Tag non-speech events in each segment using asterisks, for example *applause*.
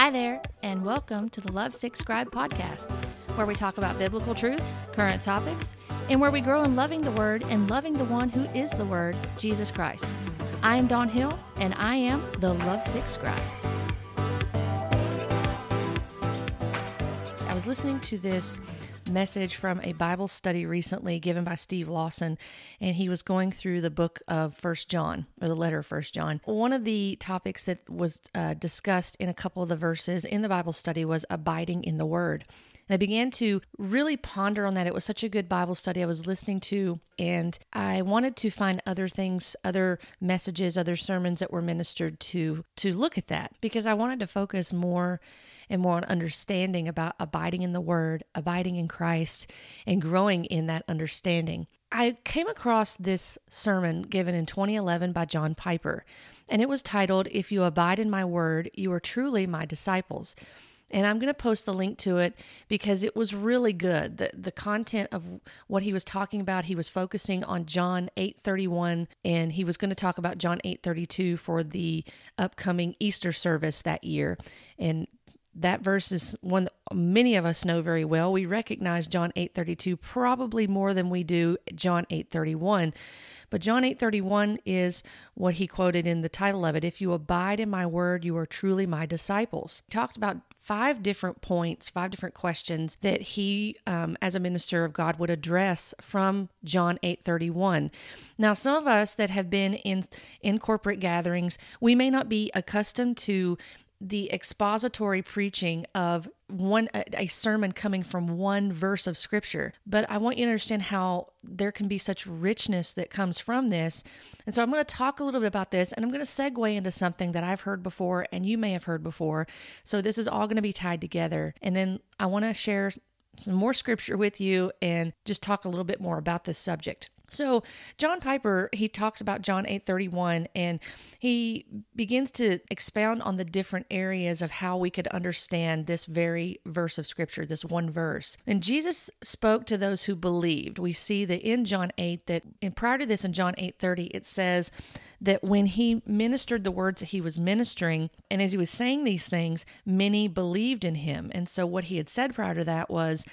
Hi there, and welcome to the Love Sick Scribe podcast, where we talk about biblical truths, current topics, and where we grow in loving the Word and loving the one who is the Word, Jesus Christ. I am Dawn Hill, and I am the Love Sick Scribe. I was listening to this message from a Bible study recently given by Steve Lawson, and he was going through the book of First John or the letter of First John. One of the topics that was uh, discussed in a couple of the verses in the Bible study was abiding in the Word. And I began to really ponder on that. It was such a good Bible study I was listening to, and I wanted to find other things, other messages, other sermons that were ministered to to look at that because I wanted to focus more and more on understanding about abiding in the Word, abiding in Christ, and growing in that understanding. I came across this sermon given in 2011 by John Piper, and it was titled, If You Abide in My Word, You Are Truly My Disciples. And I'm going to post the link to it because it was really good. The, the content of what he was talking about, he was focusing on John 8:31 and he was going to talk about John 8:32 for the upcoming Easter service that year. And that verse is one that many of us know very well. We recognize John 8:32 probably more than we do John 8:31. But John 8:31 is what he quoted in the title of it, if you abide in my word, you are truly my disciples. He talked about five different points, five different questions that he, um, as a minister of God, would address from John 8:31. Now, some of us that have been in in corporate gatherings, we may not be accustomed to the expository preaching of one a, sermon coming from one verse of scripture. But i want you to understand how there can be such richness that comes from this. And so i'm going to talk a little bit about this and i'm going to segue into something that i've heard before and you may have heard before. So this is all going to be tied together. And then i want to share some more scripture with you and just talk a little bit more about this subject so John Piper, he talks about John 8:31 and he begins to expound on the different areas of how we could understand this very verse of scripture, this one verse. And Jesus spoke to those who believed. We see that in John 8 that in prior to this in John 8:30 it says that when he ministered the words that he was ministering and as he was saying these things, many believed in him. And so what he had said prior to that was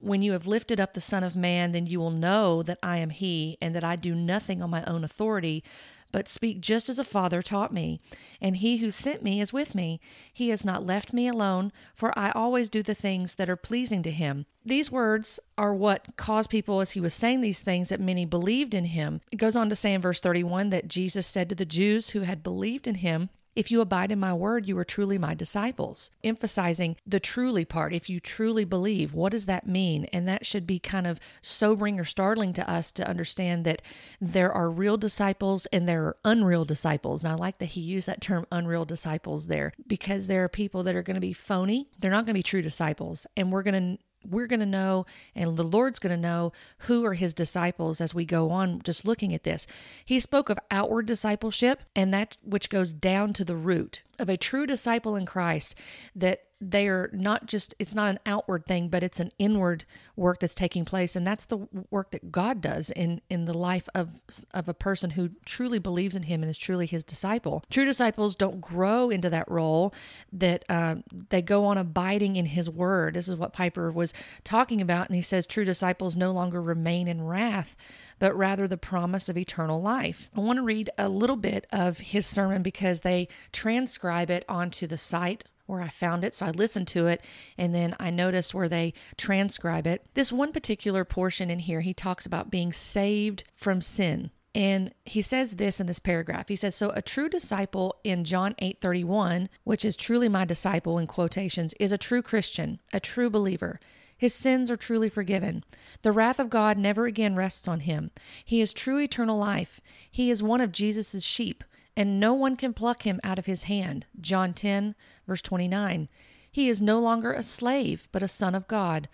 when you have lifted up the Son of Man, then you will know that I am He, and that I do nothing on my own authority, but speak just as a Father taught me. And He who sent me is with me. He has not left me alone, for I always do the things that are pleasing to Him. These words are what caused people, as He was saying these things, that many believed in Him. It goes on to say in verse 31 that Jesus said to the Jews who had believed in Him, if you abide in my word, you are truly my disciples. Emphasizing the truly part. If you truly believe, what does that mean? And that should be kind of sobering or startling to us to understand that there are real disciples and there are unreal disciples. And I like that he used that term unreal disciples there because there are people that are going to be phony. They're not going to be true disciples. And we're going to we're going to know, and the Lord's going to know who are his disciples as we go on just looking at this. He spoke of outward discipleship and that which goes down to the root of a true disciple in Christ that they are not just it's not an outward thing but it's an inward work that's taking place. And that's the work that God does in in the life of of a person who truly believes in him and is truly his disciple. True disciples don't grow into that role that uh, they go on abiding in his word. This is what Piper was talking about. And he says true disciples no longer remain in wrath but rather the promise of eternal life. I want to read a little bit of his sermon because they transcribe it onto the site where I found it. So I listened to it and then I noticed where they transcribe it. This one particular portion in here, he talks about being saved from sin. And he says this in this paragraph. He says, So a true disciple in John 8 31, which is truly my disciple in quotations, is a true Christian, a true believer. His sins are truly forgiven. The wrath of God never again rests on him. He is true eternal life. He is one of Jesus' sheep and no one can pluck him out of his hand. John 10, verse 29. He is no longer a slave, but a son of God.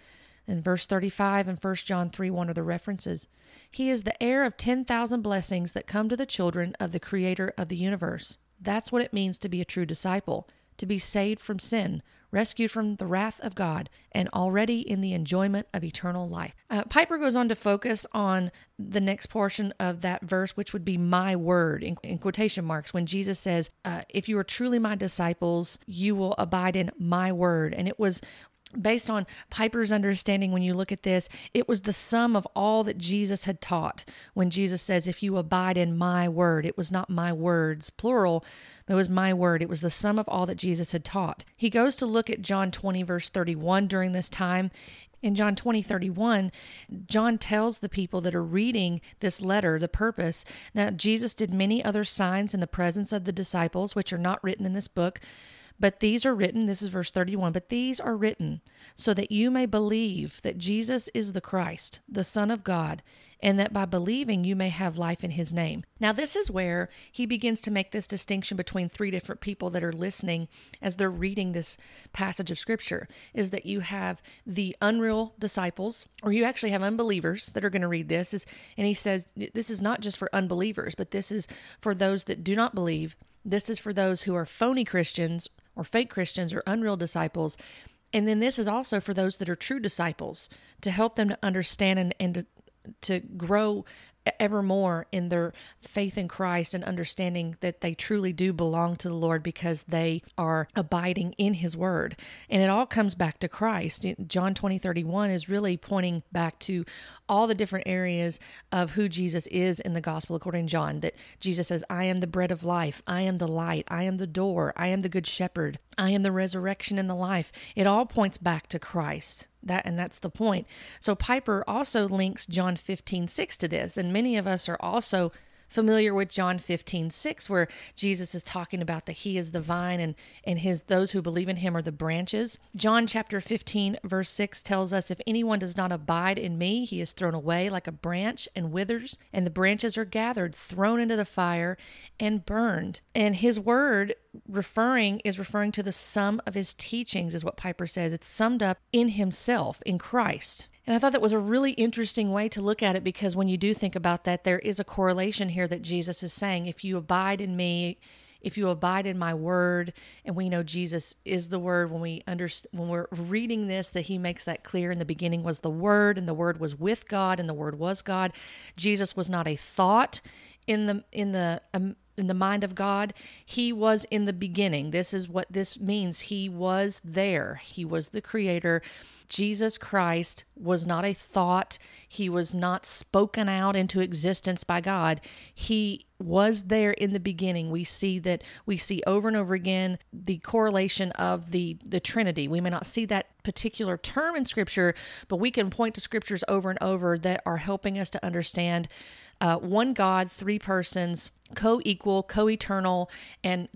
And verse 35 and 1 John 3 1 are the references. He is the heir of 10,000 blessings that come to the children of the creator of the universe. That's what it means to be a true disciple. to be saved from sin, rescued from the wrath of God, and already in the enjoyment of eternal life. Uh, Piper goes on to focus on the next portion of that verse, which would be my word in, in quotation marks, when Jesus says, uh, If you are truly my disciples, you will abide in my word. And it was based on Piper's understanding, when you look at this, it was the sum of all that Jesus had taught. When Jesus says, If you abide in my word, it was not my words, plural, it was my word. It was the sum of all that Jesus had taught. He goes to look at John 20, verse 31 during this time. In John 20, 31, John tells the people that are reading this letter the purpose. Now, Jesus did many other signs in the presence of the disciples, which are not written in this book but these are written, this is verse 31, but these are written so that you may believe that Jesus is the Christ, the Son of God, and that by believing you may have life in his name. Now, this is where he begins to make this distinction between three different people that are listening as they're reading this passage of scripture is that you have the unreal disciples, or you actually have unbelievers that are going to read this. Is, and he says this is not just for unbelievers, but this is for those that do not believe. This is for those who are phony Christians or fake Christians or unreal disciples. And then this is also for those that are true disciples to help them to understand and, and to, to grow ever more in their faith in Christ and understanding that they truly do belong to the Lord because they are abiding in his word. And it all comes back to Christ. John 20, 31 is really pointing back to all the different areas of who Jesus is in the gospel according to John. That Jesus says, I am the bread of life, I am the light, I am the door, I am the good shepherd, I am the resurrection and the life. It all points back to Christ. That and that's the point. So Piper also links John 15, 6 to this. And many of us are also familiar with John 15, 6, where Jesus is talking about that he is the vine and, and his those who believe in him are the branches. John chapter 15, verse 6 tells us, If anyone does not abide in me, he is thrown away like a branch and withers, and the branches are gathered, thrown into the fire, and burned. And his word referring is referring to the sum of his teachings, is what Piper says. It's summed up in himself, in Christ. And I thought that was a really interesting way to look at it because when you do think about that, there is a correlation here that Jesus is saying, if you abide in me, if you abide in my word, and we know Jesus is the word when we understand when we're reading this, that he makes that clear in the beginning was the word, and the word was with God, and the word was God. Jesus was not a thought in the in the um, in the mind of God. He was in the beginning. This is what this means. He was there. He was the creator. Jesus Christ was not a thought. He was not spoken out into existence by God. He was there in the beginning. We see that we see over and over again the correlation of the the Trinity. We may not see that particular term in scripture, but we can point to scriptures over and over that are helping us to understand uh, one God, three persons, co equal, co eternal, and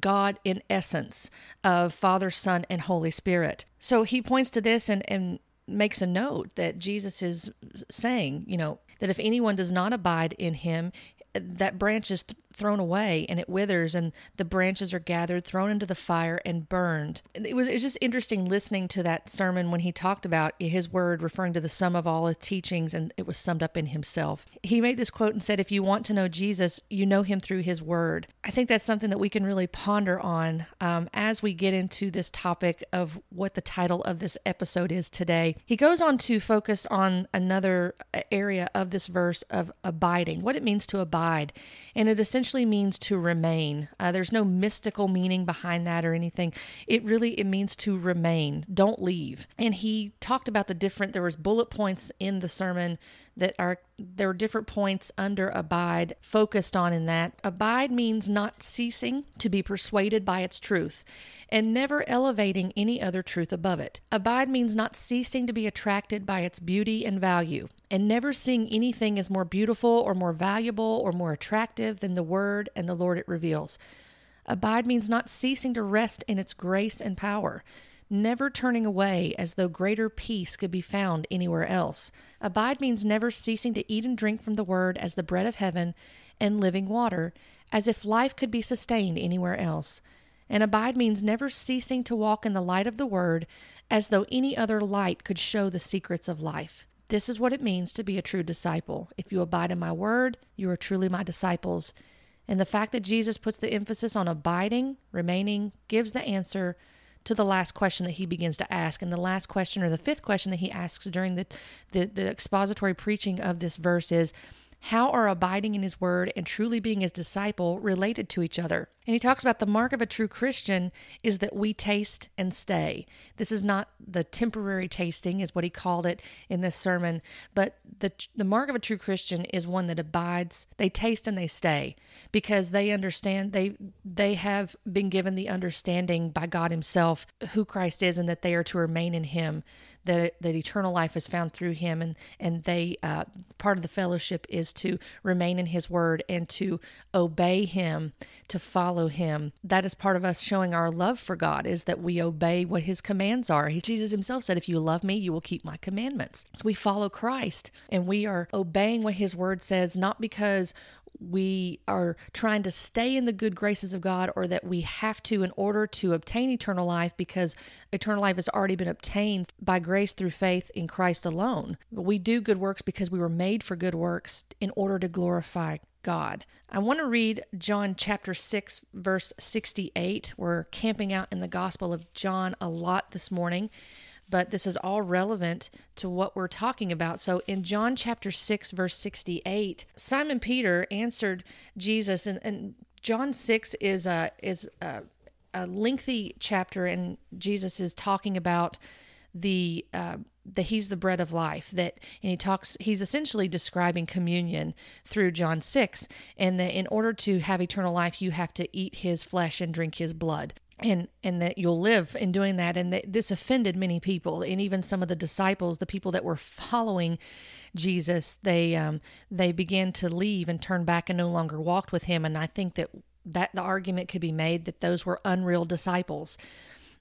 God in essence of Father, Son, and Holy Spirit. So he points to this and, and makes a note that Jesus is saying, you know, that if anyone does not abide in him, that branch is thrown away and it withers and the branches are gathered thrown into the fire and burned. It was, it was just interesting listening to that sermon when he talked about his word referring to the sum of all his teachings and it was summed up in himself. He made this quote and said if you want to know jesus you know him through his word. I think that's something that we can really ponder on um, as we get into this topic of what the title of this episode is today. He goes on to focus on another area of this verse of abiding what it means to abide. And it essentially essentially means to remain. Uh, there's no mystical meaning behind that or anything. It really it means to remain. Don't leave. And he talked about the different. There was bullet points in the sermon that are there are different points under abide focused on in that. Abide means not ceasing to be persuaded by its truth and never elevating any other truth above it. Abide means not ceasing to be attracted by its beauty and value and never seeing anything as more beautiful or more valuable or more attractive than the word and the lord it reveals. Abide means not ceasing to rest in its grace and power never turning away as though greater peace could be found anywhere else. Abide means never ceasing to eat and drink from the Word as the bread of heaven and living water, as if life could be sustained anywhere else. And abide means never ceasing to walk in the light of the Word as though any other light could show the secrets of life. This is what it means to be a true disciple. If you abide in my Word, you are truly my disciples And the fact that Jesus puts the emphasis on abiding, remaining, gives the answer to the last question that he begins to ask. And the last question, or the fifth question that he asks during the, the, the expository preaching of this verse is how are abiding in his word and truly being his disciple related to each other? And he talks about the mark of a true Christian is that we taste and stay. This is not the temporary tasting, is what he called it in this sermon, but the, the mark of a true Christian is one that abides. They taste and they stay because they understand, they, they have been given the understanding by God Himself who Christ is and that they are to remain in Him that that eternal life is found through him and and they uh, part of the fellowship is to remain in his word and to obey him to follow him. That is part of us showing our love for god is that we obey what his commands are. He, jesus himself said if you love me you will keep my commandments. So we follow christ and we are obeying what his word says not because we are trying to stay in the good graces of God or that we have to in order to obtain eternal life because eternal life has already been obtained by grace through faith in Christ alone. But we do good works because we were made for good works in order to glorify God. I want to read John chapter 6, verse 68. We're camping out in the Gospel of John a lot this morning but this is all relevant to what we're talking about. So in John chapter 6, verse 68, Simon Peter answered Jesus, and, and John 6 is a, is a, a lengthy chapter, and Jesus is talking about the uh, that he's the bread of life that and he talks he's essentially describing communion through john 6 and that in order to have eternal life you have to eat his flesh and drink his blood and and that you'll live in doing that. And that this offended many people and even some of the disciples the people that were following jesus they um they began to leave and turn back and no longer walked with him. And i think that that the argument could be made that those were unreal disciples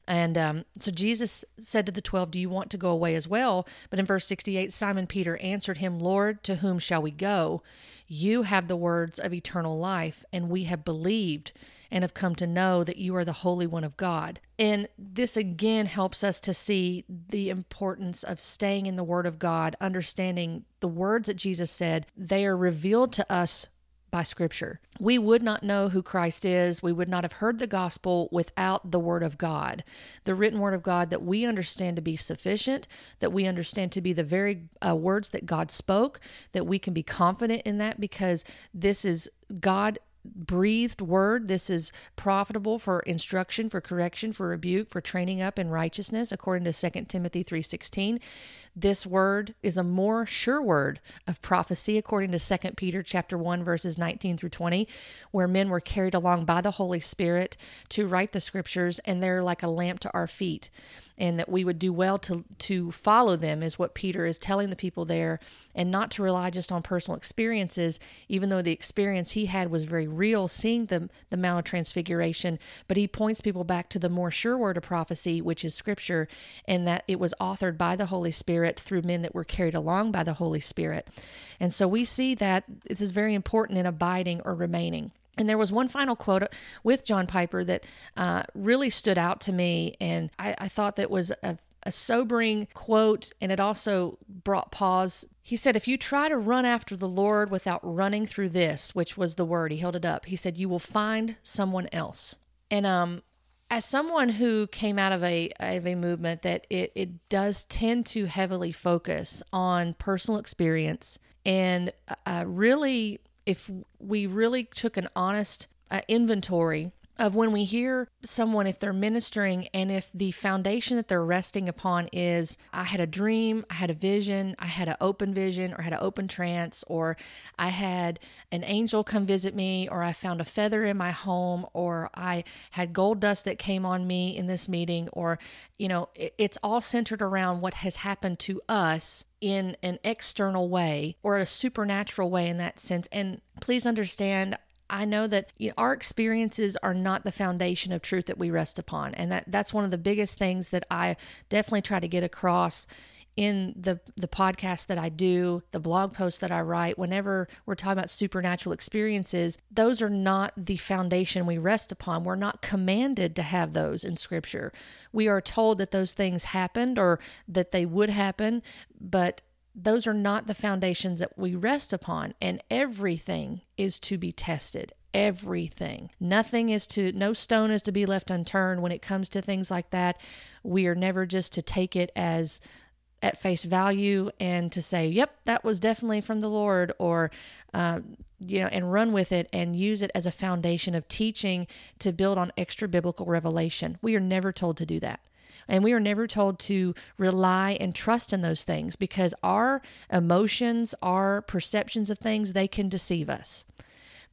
and um, so Jesus said to the twelve, Do you want to go away as well? But in verse 68, Simon Peter answered him, Lord, to whom shall we go? You have the words of eternal life, and we have believed and have come to know that you are the Holy One of God. And this again helps us to see the importance of staying in the Word of God, understanding the words that Jesus said, they are revealed to us by Scripture. We would not know who Christ is. We would not have heard the gospel without the Word of God, the written Word of God that we understand to be sufficient, that we understand to be the very uh, words that God spoke, that we can be confident in that because this is God breathed word this is profitable for instruction for correction for rebuke for training up in righteousness according to 2 timothy 3.16 this word is a more sure word of prophecy according to 2 Peter chapter 1 verses 19 through 20 where men were carried along by the Holy Spirit to write the scriptures and they're like a lamp to our feet and that we would do well to to follow them is what Peter is telling the people there and not to rely just on personal experiences even though the experience he had was very real seeing the the Mount of Transfiguration but he points people back to the more sure word of prophecy which is scripture and that it was authored by the Holy Spirit through men that were carried along by the Holy Spirit and so we see that this is very important in abiding or remaining and there was one final quote with John Piper that uh, really stood out to me, and I, I thought that was a, a sobering quote, and it also brought pause. He said, If you try to run after the Lord without running through this, which was the word, he held it up. He said, You will find someone else. And um, as someone who came out of a of a movement that it, it does tend to heavily focus on personal experience and uh, really if we really took an honest uh, inventory of when we hear someone if they're ministering and if the foundation that they're resting upon is I had a dream, I had a vision, I had an open vision or had an open trance or I had an angel come visit me or I found a feather in my home or I had gold dust that came on me in this meeting or you know it, it's all centered around what has happened to us in an external way or a supernatural way in that sense. And please understand I know that you know, our experiences are not the foundation of truth that we rest upon, and that that's one of the biggest things that I definitely try to get across in the the podcast that I do, the blog posts that I write, whenever we're talking about supernatural experiences, those are not the foundation we rest upon. We're not commanded to have those in scripture. We are told that those things happened or that they would happen, but those are not the foundations that we rest upon and everything is to be tested everything. Nothing is to, no stone is to be left unturned when it comes to things like that. We are never just to take it as at face value and to say, yep, that was definitely from the Lord, or, uh, you know, and run with it and use it as a foundation of teaching to build on extra biblical revelation. We are never told to do that. And we are never told to rely and trust in those things because our emotions, our perceptions of things, they can deceive us.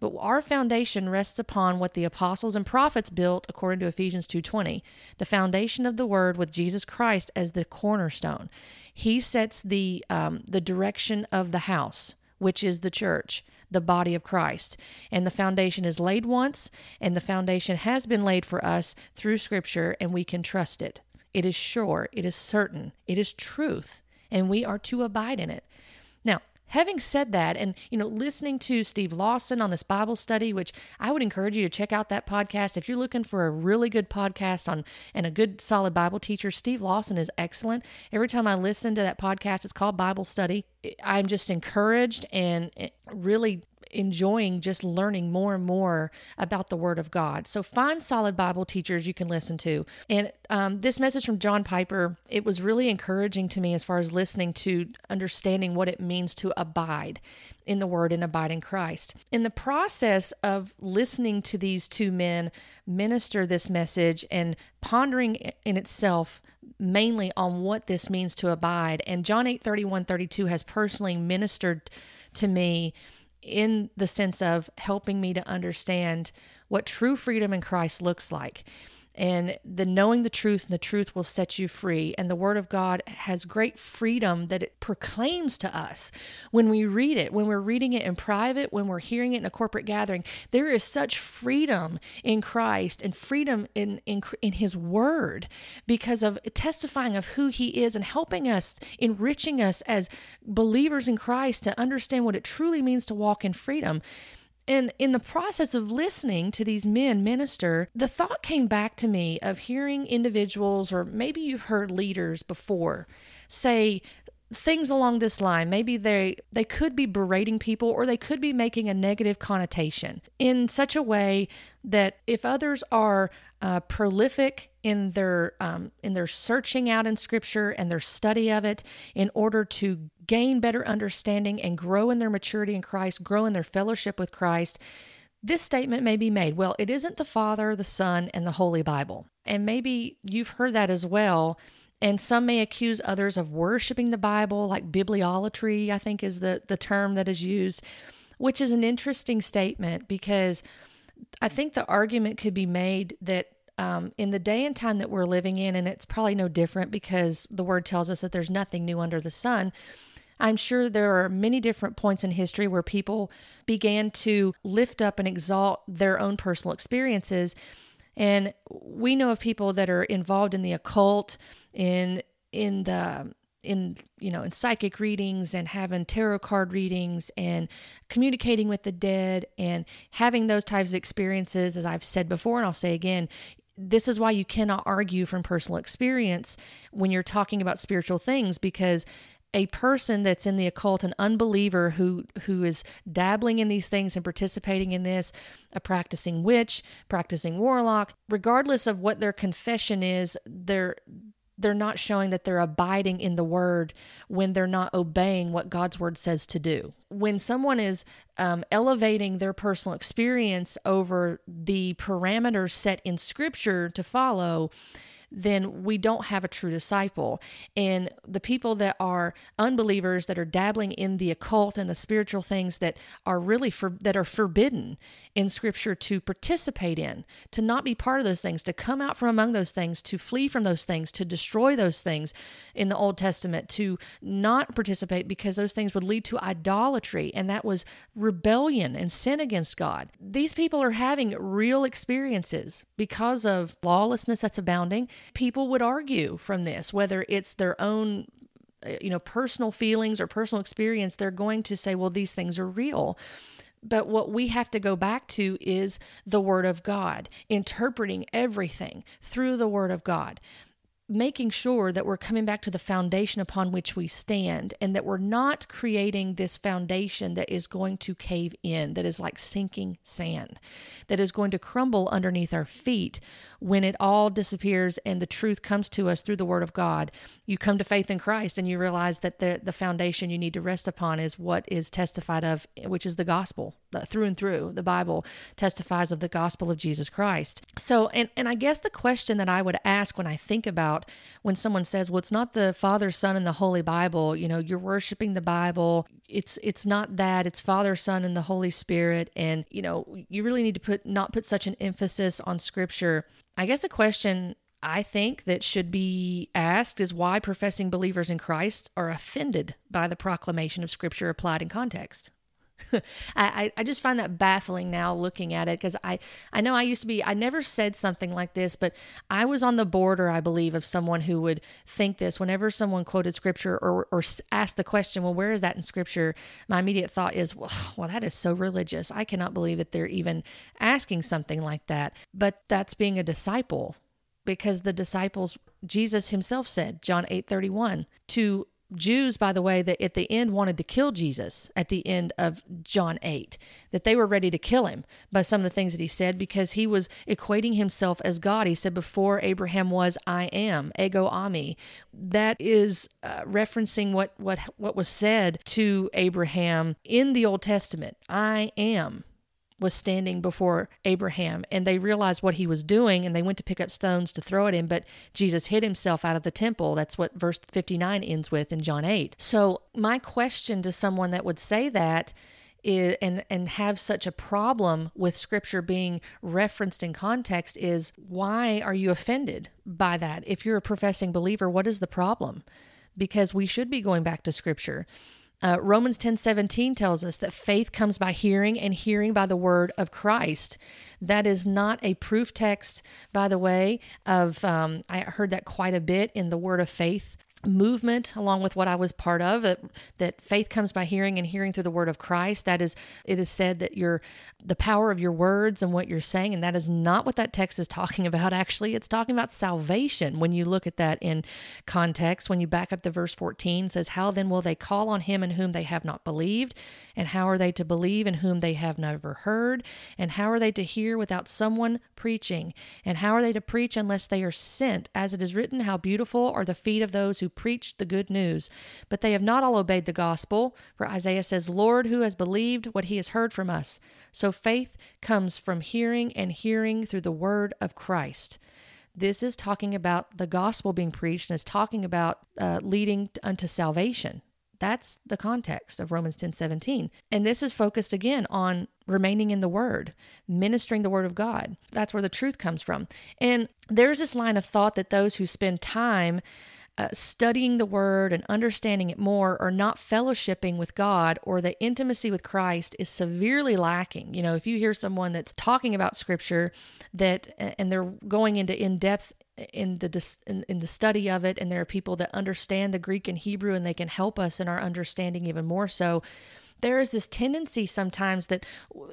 But our foundation rests upon what the apostles and prophets built according to Ephesians 2:20, the foundation of the word with Jesus Christ as the cornerstone. He sets the um, the direction of the house, which is the church, the body of Christ. And the foundation is laid once, and the foundation has been laid for us through Scripture, and we can trust it. It is sure, it is certain, it is truth, and we are to abide in it. Now, having said that and you know listening to steve lawson on this bible study which i would encourage you to check out that podcast. If you're looking for a really good podcast on and a good solid bible teacher steve lawson is excellent. Every time i listen to that podcast it's called bible study. I'm just encouraged and eh, really enjoying just learning more and more about the Word of God. So find solid Bible teachers you can listen to. And um, this message from John Piper, it was really encouraging to me as far as listening to understanding what it means to abide in the Word and abide in Christ. In the process of listening to these two men minister this message and pondering in itself mainly on what this means to abide and John 8 31 32 has personally ministered to me in the sense of helping me to understand what true freedom in Christ looks like and the knowing the truth and the truth will set you free. And the word of god has great freedom that it proclaims to us. When we read it when we're reading it in private when we're hearing it in a corporate gathering there is such freedom in christ and freedom in in, in his word because of testifying of who he is and helping us enriching us as believers in christ to understand what it truly means to walk in freedom and in the process of listening to these men minister, the thought came back to me of hearing individuals, or maybe you've heard leaders before, say things along this line maybe they they could be berating people or they could be making a negative connotation in such a way that if others are uh, prolific in their um, in their searching out in scripture and their study of it in order to gain better understanding and grow in their maturity in Christ, grow in their fellowship with Christ, this statement may be made well, it isn't the Father, the Son, and the Holy Bible. And maybe you've heard that as well. And some may accuse others of worshiping the Bible, like bibliolatry, I think is the, the term that is used, which is an interesting statement because I think the argument could be made that um, in the day and time that we're living in, and it's probably no different because the word tells us that there's nothing new under the sun. I'm sure there are many different points in history where people began to lift up and exalt their own personal experiences. And we know of people that are involved in the occult, in in the in you know in psychic readings and having tarot card readings and communicating with the dead and having those types of experiences as I've said before and I'll say again this is why you cannot argue from personal experience when you're talking about spiritual things because a person that's in the occult, an unbeliever who who is dabbling in these things and participating in this, a practicing witch, practicing warlock, regardless of what their confession is, they're they're not showing that they're abiding in the word when they're not obeying what God's word says to do. When someone is um, elevating their personal experience over the parameters set in scripture to follow, then we don't have a true disciple. And the people that are unbelievers that are dabbling in the occult and the spiritual things that are really for that are forbidden in scripture to participate in, to not be part of those things, to come out from among those things, to flee from those things, to destroy those things in the Old Testament, to not participate because those things would lead to idolatry and that was rebellion and sin against God. These people are having real experiences because of lawlessness that's abounding people would argue from this, whether it's their own uh, you know personal feelings or personal experience they're going to say well these things are real but what we have to go back to is the Word of God, interpreting everything through the Word of God. Making sure that we're coming back to the foundation upon which we stand and that we're not creating this foundation that is going to cave in, that is like sinking sand, that is going to crumble underneath our feet when it all disappears and the truth comes to us through the Word of God. You come to faith in Christ and you realize that the, the foundation you need to rest upon is what is testified of, which is the gospel through and through. The Bible testifies of the gospel of Jesus Christ. So, and, and I guess the question that I would ask when I think about when someone says, well, it's not the Father, Son, and the Holy Bible, you know, you're worshiping the Bible. It's it's not that, it's Father, Son, and the Holy Spirit. And, you know, you really need to put not put such an emphasis on scripture. I guess a question I think that should be asked is why professing believers in Christ are offended by the proclamation of Scripture applied in context. *laughs* I, I just find that baffling now looking at it because I, I know I used to be, I never said something like this, but I was on the border, I believe, of someone who would think this whenever someone quoted scripture or, or asked the question, well, where is that in scripture? My immediate thought is, well, well, that is so religious. I cannot believe that they're even asking something like that. But that's being a disciple because the disciples, Jesus himself said, John 8 31, to Jews, by the way, that at the end wanted to kill Jesus at the end of John 8, that they were ready to kill him by some of the things that he said because he was equating himself as God. He said, Before Abraham was, I am, ego eimi. That is uh, referencing what, what, what was said to Abraham in the Old Testament I am was standing before Abraham and they realized what he was doing and they went to pick up stones to throw at him, but Jesus hid himself out of the temple. That's what verse 59 ends with in John 8. So, my question to someone that would say that is, and and have such a problem with scripture being referenced in context is why are you offended by that? If you're a professing believer, what is the problem? Because we should be going back to scripture. Uh, Romans 10 17 tells us that faith comes by hearing, and hearing by the word of Christ. That is not a proof text, by the way, of, um, I heard that quite a bit in the word of faith movement along with what I was part of that, that faith comes by hearing and hearing through the word of Christ. That is it is said that your the power of your words and what you're saying and that is not what that text is talking about actually. It's talking about salvation when you look at that in context. When you back up the verse 14 says how then will they call on him in whom they have not believed? And how are they to believe in whom they have never heard? And how are they to hear without someone preaching? And how are they to preach unless they are sent? As it is written how beautiful are the feet of those who preached the good news. But they have not all obeyed the gospel. For Isaiah says, Lord, who has believed what he has heard from us? So faith comes from hearing, and hearing through the word of Christ. This is talking about the gospel being preached and is talking about uh, leading unto salvation. That's the context of Romans 10 17. And this is focused again on remaining in the Word, ministering the Word of God. That's where the truth comes from. And there's this line of thought that those who spend time uh, studying the word and understanding it more or not fellowshipping with God or the intimacy with Christ is severely lacking. You know, if you hear someone that's talking about scripture that and they're going into in-depth in the in, in the study of it and there are people that understand the Greek and Hebrew and they can help us in our understanding even more so there is this tendency sometimes that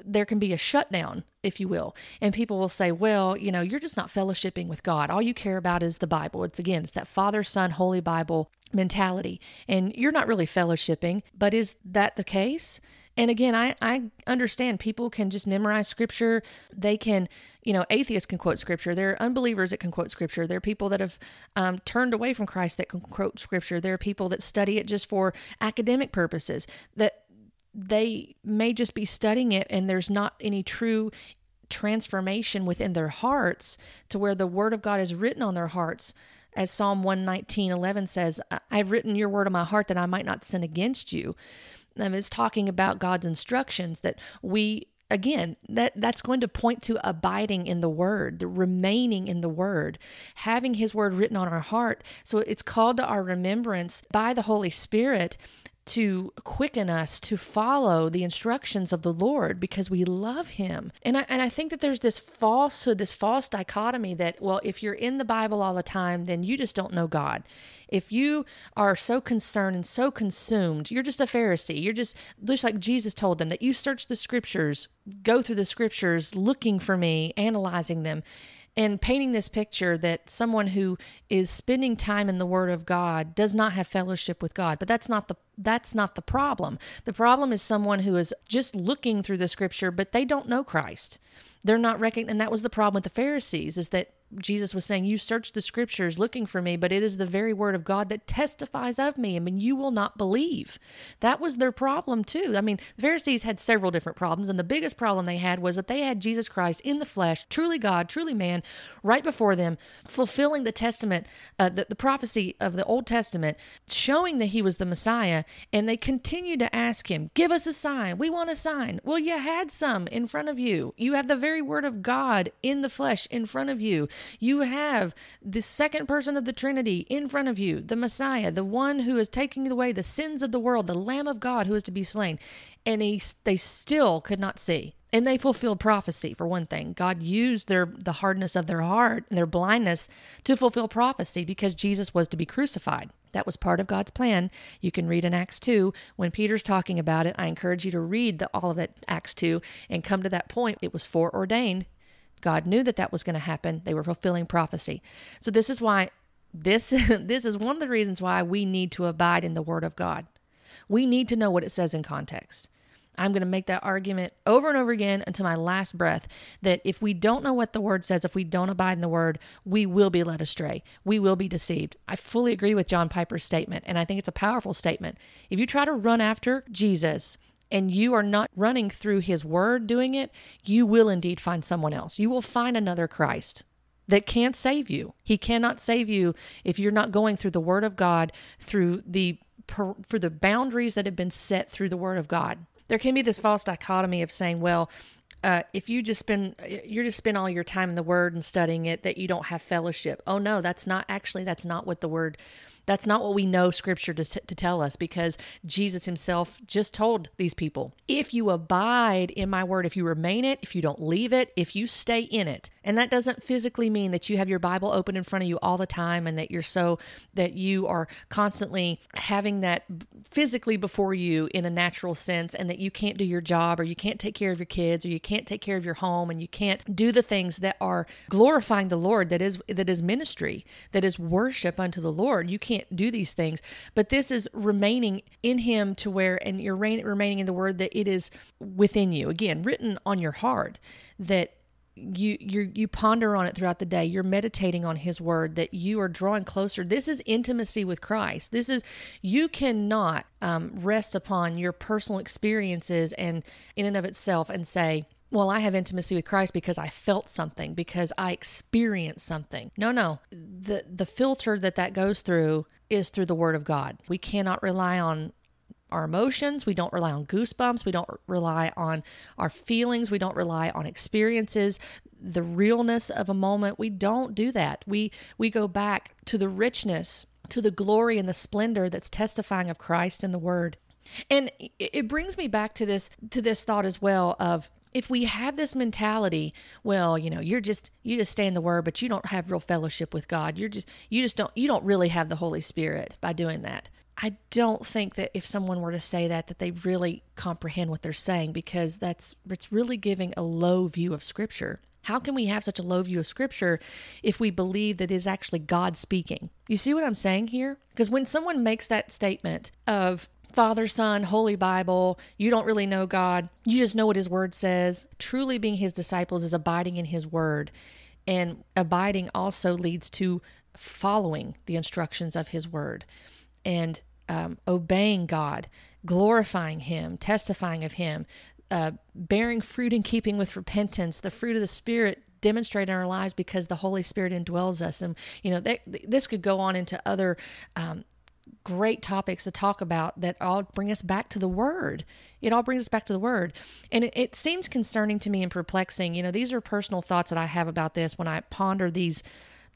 there can be a shutdown, if you will. And people will say, well, you know, you're just not fellowshipping with God. All you care about is the Bible. It's again, it's that Father, Son, Holy Bible mentality. And you're not really fellowshipping. But is that the case? And again, I, I understand people can just memorize scripture. They can, you know, atheists can quote scripture. There are unbelievers that can quote scripture. There are people that have um, turned away from Christ that can quote scripture. There are people that study it just for academic purposes. That they may just be studying it and there's not any true transformation within their hearts to where the word of God is written on their hearts. As Psalm 119 11 says, I've written your word on my heart that I might not sin against you. And it's talking about God's instructions that we again that that's going to point to abiding in the word the remaining in the word having his word written on our heart so it's called to our remembrance by the holy spirit to quicken us to follow the instructions of the Lord because we love him. And I, and I think that there's this falsehood, this false dichotomy that, well, if you're in the Bible all the time, then you just don't know God. If you are so concerned and so consumed, you're just a Pharisee. You're just, just like Jesus told them that you search the scriptures, go through the scriptures looking for me, analyzing them and painting this picture that someone who is spending time in the word of God does not have fellowship with God. But that's not the that's not the problem. The problem is someone who is just looking through the scripture but they don't know Christ. They're not recognizing and that was the problem with the Pharisees is that Jesus was saying, You search the scriptures looking for me, but it is the very word of God that testifies of me. I mean, you will not believe. That was their problem, too. I mean, the Pharisees had several different problems, and the biggest problem they had was that they had Jesus Christ in the flesh, truly God, truly man, right before them, fulfilling the testament, uh, the, the prophecy of the Old Testament, showing that he was the Messiah. And they continued to ask him, Give us a sign. We want a sign. Well, you had some in front of you. You have the very word of God in the flesh in front of you. You have the second person of the Trinity in front of you, the Messiah, the one who is taking away the sins of the world, the Lamb of God who is to be slain. And he, they still could not see. And they fulfilled prophecy for one thing. God used their the hardness of their heart and their blindness to fulfill prophecy because Jesus was to be crucified. That was part of God's plan. You can read in Acts 2 when Peter's talking about it. I encourage you to read the, all of that Acts 2 and come to that point. It was foreordained God knew that that was going to happen. They were fulfilling prophecy. So this is why this *laughs* this is one of the reasons why we need to abide in the word of God. We need to know what it says in context. I'm going to make that argument over and over again until my last breath that if we don't know what the word says, if we don't abide in the word, we will be led astray. We will be deceived. I fully agree with John Piper's statement, and I think it's a powerful statement. If you try to run after Jesus, and you are not running through his word doing it, you will indeed find someone else. You will find another Christ that can't save you. He cannot save you if you're not going through the word of God through the for the boundaries that have been set through the word of God. There can be this false dichotomy of saying, well, uh, if you just spend you're just spend all your time in the word and studying it that you don't have fellowship oh no that's not actually that's not what the word that's not what we know scripture to, to tell us because Jesus himself just told these people if you abide in my word, if you remain it, if you don't leave it, if you stay in it, and that doesn't physically mean that you have your Bible open in front of you all the time and that you're so that you are constantly having that physically before you in a natural sense and that you can't do your job or you can't take care of your kids or you can't take care of your home and you can't do the things that are glorifying the Lord that is that is ministry, that is worship unto the Lord. You can't do these things. But this is remaining in Him to where, and you're remaining in the Word that it is within you. Again, written on your heart that you you you ponder on it throughout the day you're meditating on his word that you are drawing closer this is intimacy with christ this is you cannot um, rest upon your personal experiences and in and of itself and say well, I have intimacy with Christ because I felt something, because I experienced something. No, no. The the filter that that goes through is through the word of God. We cannot rely on our emotions, we don't rely on goosebumps, we don't rely on our feelings, we don't rely on experiences, the realness of a moment. We don't do that. We we go back to the richness, to the glory and the splendor that's testifying of Christ in the word. And it brings me back to this to this thought as well of if we have this mentality, well, you know, you're just you just stay in the word, but you don't have real fellowship with God. You're just you just don't you don't really have the Holy Spirit by doing that. I don't think that if someone were to say that that they really comprehend what they're saying because that's it's really giving a low view of scripture. How can we have such a low view of scripture if we believe that it is actually God speaking? You see what I'm saying here? Because when someone makes that statement of Father, Son, Holy Bible. You don't really know God. You just know what His Word says. Truly being His disciples is abiding in His Word. And abiding also leads to following the instructions of His Word and um, obeying God, glorifying Him, testifying of Him, uh, bearing fruit in keeping with repentance, the fruit of the Spirit demonstrate in our lives because the Holy Spirit indwells us. And, you know, this could go on into other um, great topics to talk about that all bring us back to the word. It all brings us back to the word. And it, it, seems concerning to me and perplexing. You know, these are personal thoughts that I have about this when I ponder these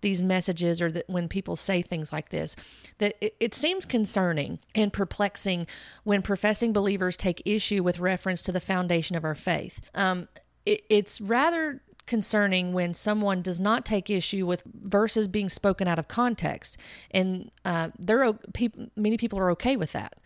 these messages or that when people say things like this that it, it seems concerning and perplexing when professing believers take issue with reference to the foundation of our faith um, it, it's rather concerning when someone does not take issue with verses being spoken out of context, and uh, there people many people are okay with that.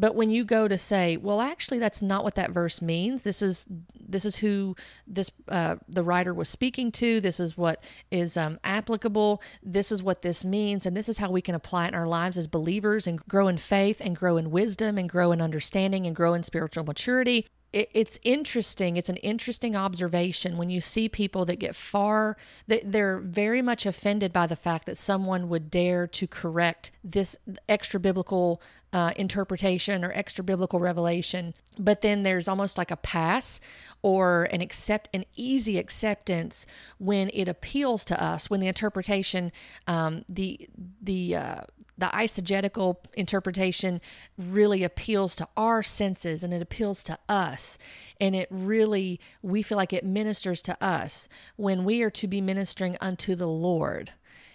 But when you go to say, well, actually, that's not what that verse means. This is this is who this uh, the writer was speaking to. This is what is um, applicable. This is what this means, and this is how we can apply it in our lives as believers and grow in faith and grow in wisdom and grow in understanding and grow in spiritual maturity it's interesting. It's an interesting observation when you see people that get far that they're very much offended by the fact that someone would dare to correct this extra biblical uh, interpretation or extra biblical revelation. But then there's almost like a pass or an accept an easy acceptance when it appeals to us when the interpretation um, the the uh, the eisegetical interpretation really appeals to our senses and it appeals to us and it really we feel like it ministers to us when we are to be ministering unto the lord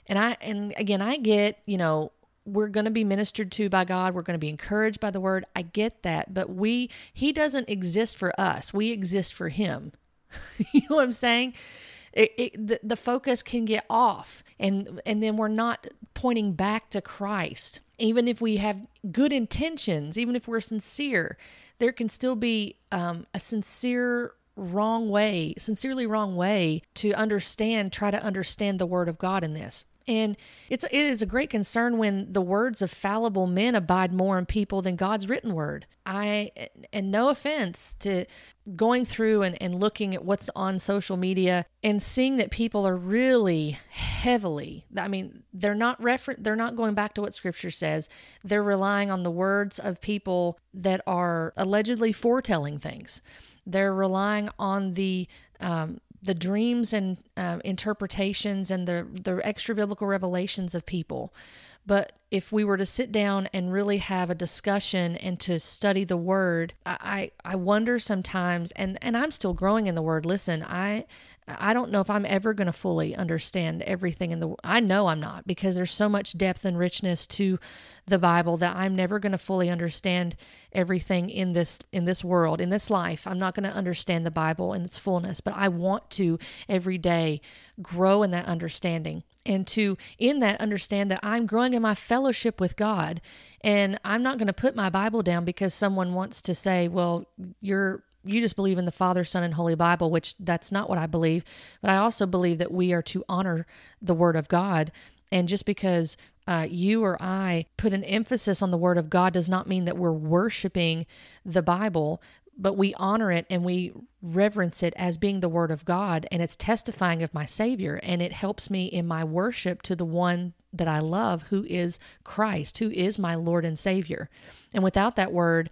and i and again i get you know we're going to be ministered to by God. We're going to be encouraged by the word. I get that, but we he doesn't exist for us. We exist for him. *laughs* you know what I'm saying? It, it, the, the focus can get off and and then we're not pointing back to Christ. Even if we have good intentions, even if we're sincere, there can still be um, a sincere wrong way, sincerely wrong way to understand, try to understand the word of God in this. And it's it is a great concern when the words of fallible men abide more in people than God's written word. I and no offense to going through and, and looking at what's on social media and seeing that people are really heavily I mean, they're not refer they're not going back to what scripture says. They're relying on the words of people that are allegedly foretelling things. They're relying on the um, the dreams and um, interpretations and the the extra biblical revelations of people. But if we were to sit down and really have a discussion and to study the word, I I wonder sometimes, and and I'm still growing in the word. Listen, I I don't know if I'm ever going to fully understand everything in the I know I'm not because there's so much depth and richness to the Bible that I'm never going to fully understand everything in this in this world, in this life. I'm not going to understand the Bible in its fullness, but I want to every day grow in that understanding and to in that understand that I'm growing in my fellowship with God and I'm not going to put my Bible down because someone wants to say, "Well, you're you just believe in the Father, Son, and Holy Bible, which that's not what I believe. But I also believe that we are to honor the Word of God. And just because uh, you or I put an emphasis on the Word of God does not mean that we're worshiping the Bible, but we honor it and we reverence it as being the Word of God. And it's testifying of my Savior. And it helps me in my worship to the one that I love, who is Christ, who is my Lord and Savior. And without that Word,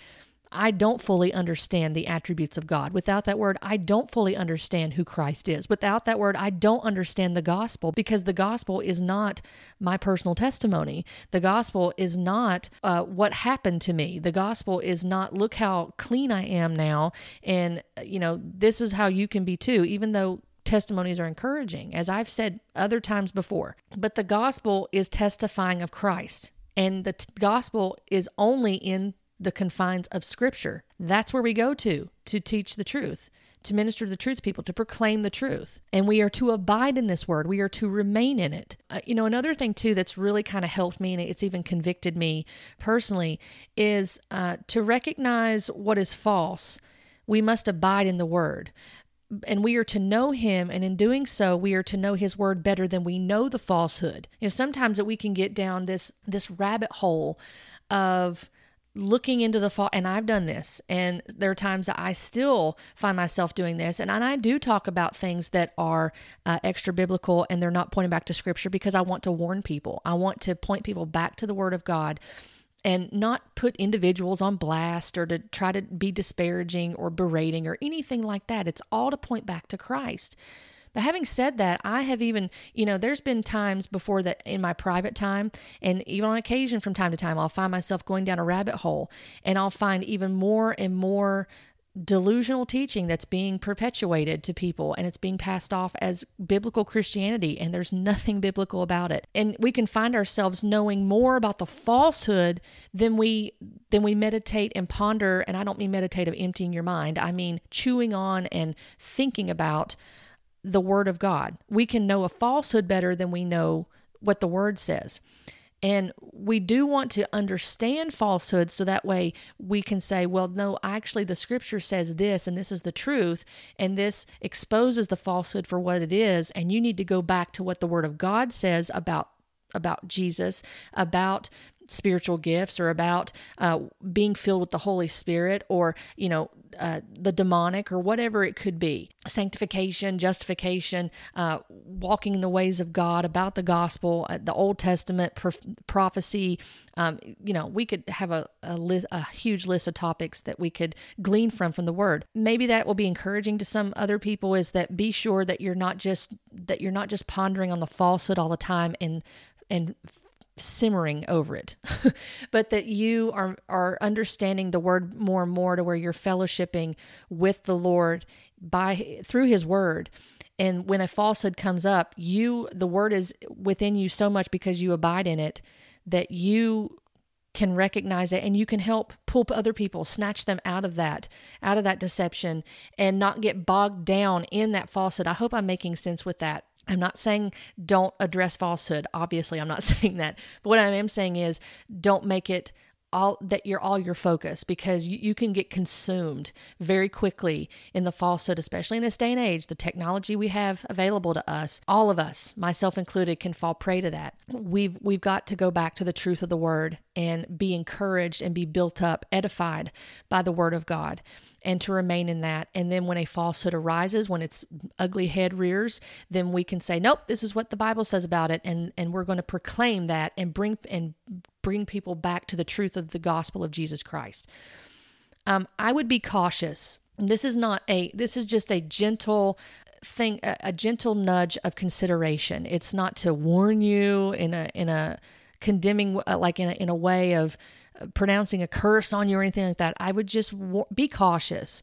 I don't fully understand the attributes of God. Without that word, I don't fully understand who Christ is. Without that word, I don't understand the gospel because the gospel is not my personal testimony. The gospel is not uh, what happened to me. The gospel is not, look how clean I am now. And, you know, this is how you can be too, even though testimonies are encouraging, as I've said other times before. But the gospel is testifying of Christ. And the t- gospel is only in the confines of Scripture. That's where we go to to teach the truth, to minister the truth to people, to proclaim the truth. And we are to abide in this word, we are to remain in it. Uh, you know, another thing too that's really kind of helped me, and it's even convicted me personally, is uh, to recognize what is false. We must abide in the word and we are to know him and in doing so we are to know his word better than we know the falsehood you know sometimes that we can get down this this rabbit hole of looking into the fall and I've done this and there are times that I still find myself doing this and, and I do talk about things that are uh, extra biblical and they're not pointing back to scripture because I want to warn people. I want to point people back to the word of God and not put individuals on blast or to try to be disparaging or berating or anything like that. It's all to point back to Christ. But having said that, I have even, you know, there's been times before that in my private time, and even on occasion from time to time, I'll find myself going down a rabbit hole and I'll find even more and more delusional teaching that's being perpetuated to people and it's being passed off as biblical Christianity and there's nothing biblical about it. And we can find ourselves knowing more about the falsehood than we than we meditate and ponder and I don't mean meditate of emptying your mind. I mean chewing on and thinking about the word of God. We can know a falsehood better than we know what the word says. And we do want to understand falsehood so that way we can say, well, no, actually, the scripture says this, and this is the truth, and this exposes the falsehood for what it is. And you need to go back to what the word of God says about about Jesus, about spiritual gifts or about uh, being filled with the Holy Spirit or, you know, uh, the demonic or whatever it could be sanctification, justification, uh, walking in the ways of God, about the gospel, uh, the Old Testament prophecy. Um, you know, we could have a, a, li- a huge list of topics that we could glean from from the Word. Maybe that will be encouraging to some other people. Is that be sure that you're not just that you're not just pondering on the falsehood all the time and and simmering over it *laughs* but that you are are understanding the word more and more to where you're fellowshipping with the lord by through his word. And when a falsehood comes up you the word is within you so much because you abide in it that you can recognize it and you can help pull other people snatch them out of that out of that deception and not get bogged down in that falsehood. I hope i'm making sense with that I'm not saying don't address falsehood. Obviously, I'm not *laughs* saying that. But what I am saying is don't make it all that you're all your focus because you, you can get consumed very quickly in the falsehood, especially in this day and age. The technology we have available to us, all of us, myself included, can fall prey to that. We've we've got to go back to the truth of the word and be encouraged and be built up, edified by the word of God and to remain in that. And then when a falsehood arises, when its ugly head rears, then we can say, nope, this is what the Bible says about it. And, and we're going to proclaim that and bring, and bring people back to the truth of the gospel of Jesus Christ. Um, I would be cautious. This is not a, this is just a gentle thing, a, a gentle nudge of consideration. It's not to warn you in a, in a, condemning uh, like in a, in a way of pronouncing a curse on you or anything like that. I would just be cautious.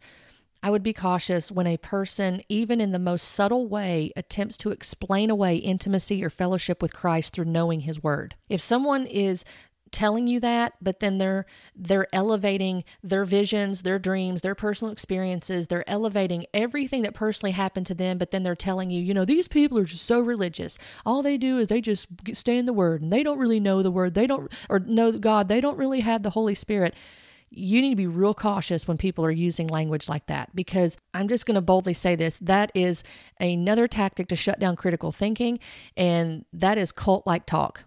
I would be cautious when a person, even in the most subtle way, attempts to explain away intimacy or fellowship with Christ through knowing His Word. If someone is telling you that but then they're they're elevating their visions their dreams their personal experiences. They're elevating everything that personally happened to them but then they're telling you you know these people are just so religious. All they do is they just stay in the word and they don't really know the word. They don't or know god. They don't really have the holy spirit. You need to be real cautious when people are using language like that because I'm just going to boldly say this. That is another tactic to shut down critical thinking and that is cult like talk.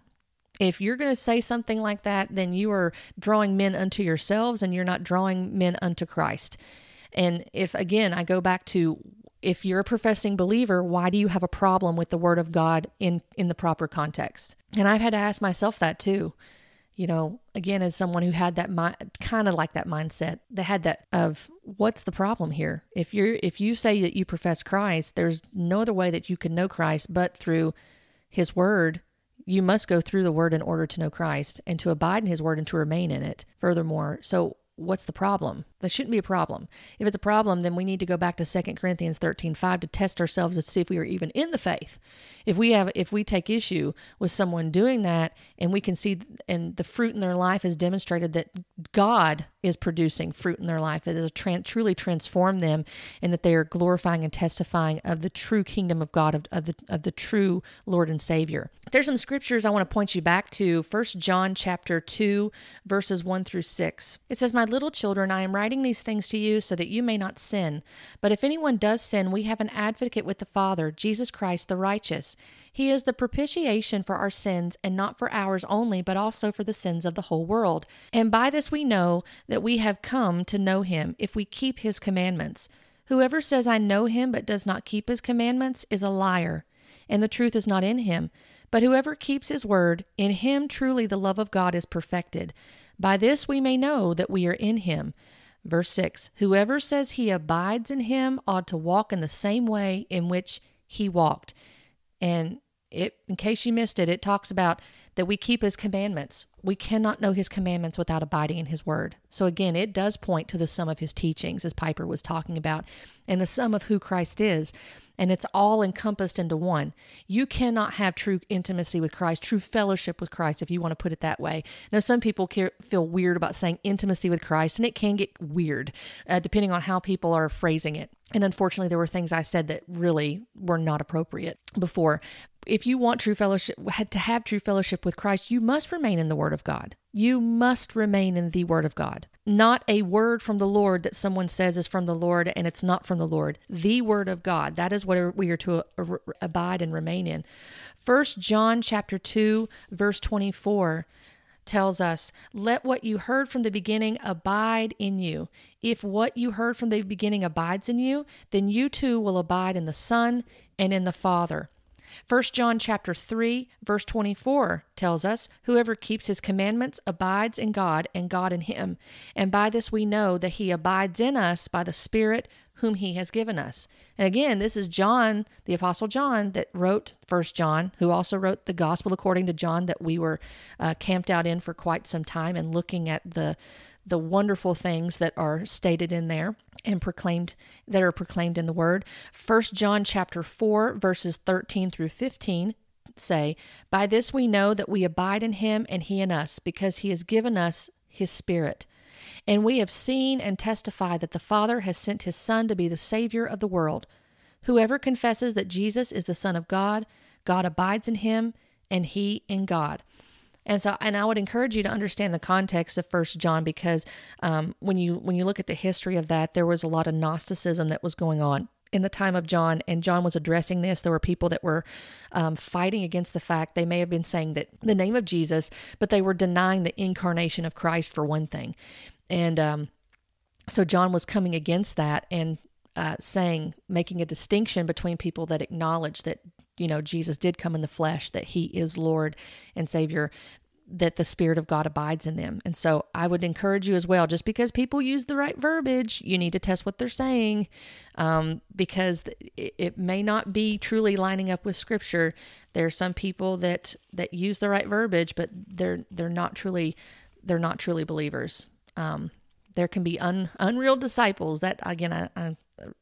If you're going to say something like that, then you are drawing men unto yourselves and you're not drawing men unto Christ. And if, again, I go back to if you're a professing believer, why do you have a problem with the word of God in, in the proper context? And I've had to ask myself that too. You know, again, as someone who had that mind, kind of like that mindset, that had that of what's the problem here? If you're, if you say that you profess Christ, there's no other way that you can know Christ but through his word you must go through the word in order to know Christ and to abide in his word and to remain in it. Furthermore, so what's the problem? That shouldn't be a problem. If it's a problem, then we need to go back to 2 Corinthians 13 5 to test ourselves to see if we are even in the faith. If we have if we take issue with someone doing that and we can see and the fruit in their life has demonstrated that God is producing fruit in their life that has tran- truly transformed them and that they are glorifying and testifying of the true kingdom of God of, of the of the true Lord and Savior. There's some scriptures I want to point you back to. First John chapter 2 verses 1 through 6. It says, "My little children, I am writing writing these things to you so that you may not sin. But if anyone does sin, we have an advocate with the Father, Jesus Christ the righteous. He is the propitiation for our sins, and not for ours only, but also for the sins of the whole world. And by this we know that we have come to know him, if we keep his commandments. Whoever says, I know him, but does not keep his commandments, is a liar, and the truth is not in him. But whoever keeps his word, in him truly the love of God is perfected. By this we may know that we are in him. Verse 6 Whoever says he abides in him ought to walk in the same way in which he walked. And it, in case you missed it, it talks about that we keep his commandments. We cannot know his commandments without abiding in his word. So again, it does point to the sum of his teachings, as Piper was talking about, and the sum of who Christ is. And it's all encompassed into one. You cannot have true intimacy with Christ, true fellowship with Christ, if you want to put it that way. Now, some people feel weird about saying intimacy with Christ, and it can get weird uh, depending on how people are phrasing it. And unfortunately, there were things I said that really were not appropriate before if you want true fellowship, to have true fellowship with Christ, you must remain in the Word of God. You must remain in the Word of God. Not a word from the Lord that someone says is from the Lord and it's not from the Lord. The Word of God. That is what we are to uh, abide and remain in. First John chapter 2, verse 24 tells us, Let what you heard from the beginning abide in you. If what you heard from the beginning abides in you, then you too will abide in the Son and in the Father. 1 John chapter 3 verse 24 tells us whoever keeps his commandments abides in God and God in him and by this we know that he abides in us by the spirit whom he has given us. And again, this is John, the apostle John that wrote 1 John, who also wrote the gospel according to John that we were uh, camped out in for quite some time and looking at the the wonderful things that are stated in there and proclaimed that are proclaimed in the word. First John chapter 4 verses 13 through 15 say, "By this we know that we abide in him and he in us, because he has given us his spirit." And we have seen and testify that the Father has sent his Son to be the Savior of the world. Whoever confesses that Jesus is the Son of God, God abides in him, and he in God. And so, and I would encourage you to understand the context of First John because um, when you when you look at the history of that, there was a lot of Gnosticism that was going on in the time of John, and John was addressing this. There were people that were um, fighting against the fact they may have been saying that the name of Jesus, but they were denying the incarnation of Christ for one thing, and um, so John was coming against that and uh, saying, making a distinction between people that acknowledge that you know, Jesus did come in the flesh, that he is Lord and Savior, that the Spirit of God abides in them. And so I would encourage you as well, just because people use the right verbiage, you need to test what they're saying um, because it, it may not be truly lining up with Scripture. There are some people that that use the right verbiage, but they're they're not truly they're not truly believers. Um, there can be un, unreal disciples that again I, I